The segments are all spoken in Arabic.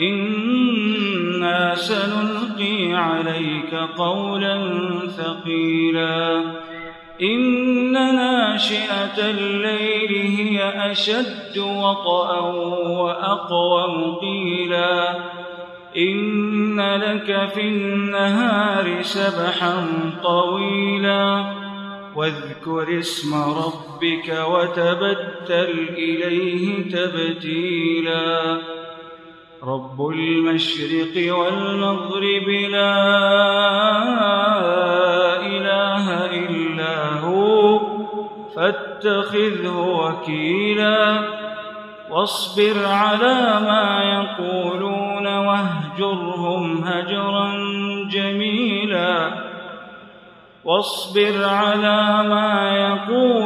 إنا سنلقي عليك قولا ثقيلا إن ناشئة الليل هي أشد وطأ وأقوم قيلا إن لك في النهار سبحا طويلا واذكر اسم ربك وتبتل إليه تبتيلا رب المشرق والمغرب لا إله إلا هو فاتخذه وكيلا. واصبر على ما يقولون واهجرهم هجرا جميلا. واصبر على ما يقولون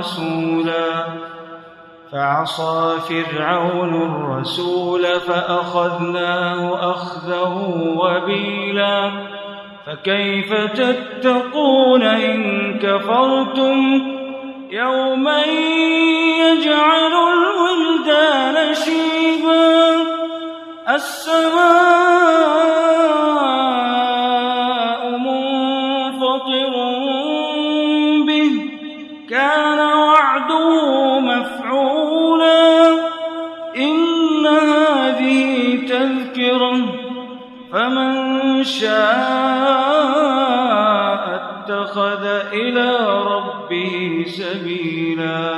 رسولا فعصى فرعون الرسول فأخذناه أخذه وبيلا فكيف تتقون إن كفرتم يوما يجعل الولدان شيبا السماء منفطر به كان وعده مفعولا إن هذه تذكرة فمن شاء اتخذ إلى ربه سبيلا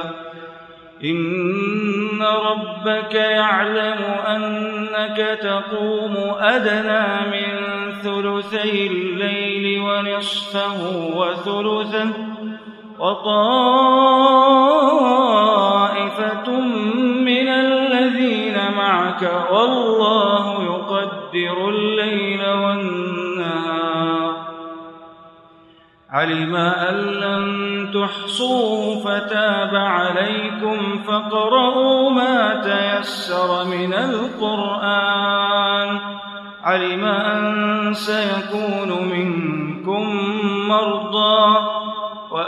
إن ربك يعلم أنك تقوم أدنى من ثلثي الليل ونصفه وثلثه وطائفة من الذين معك والله يقدر الليل والنهار. علم أن لن تحصوه فتاب عليكم فاقرؤوا ما تيسر من القرآن. علم أن سيكون منكم مرضى.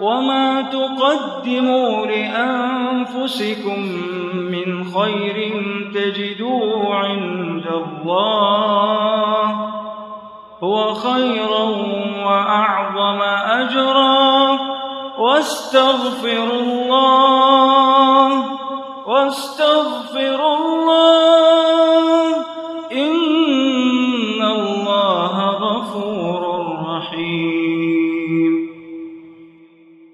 وما تقدموا لأنفسكم من خير تجدوه عند الله هو خيرا وأعظم أجرا واستغفروا الله واستغفروا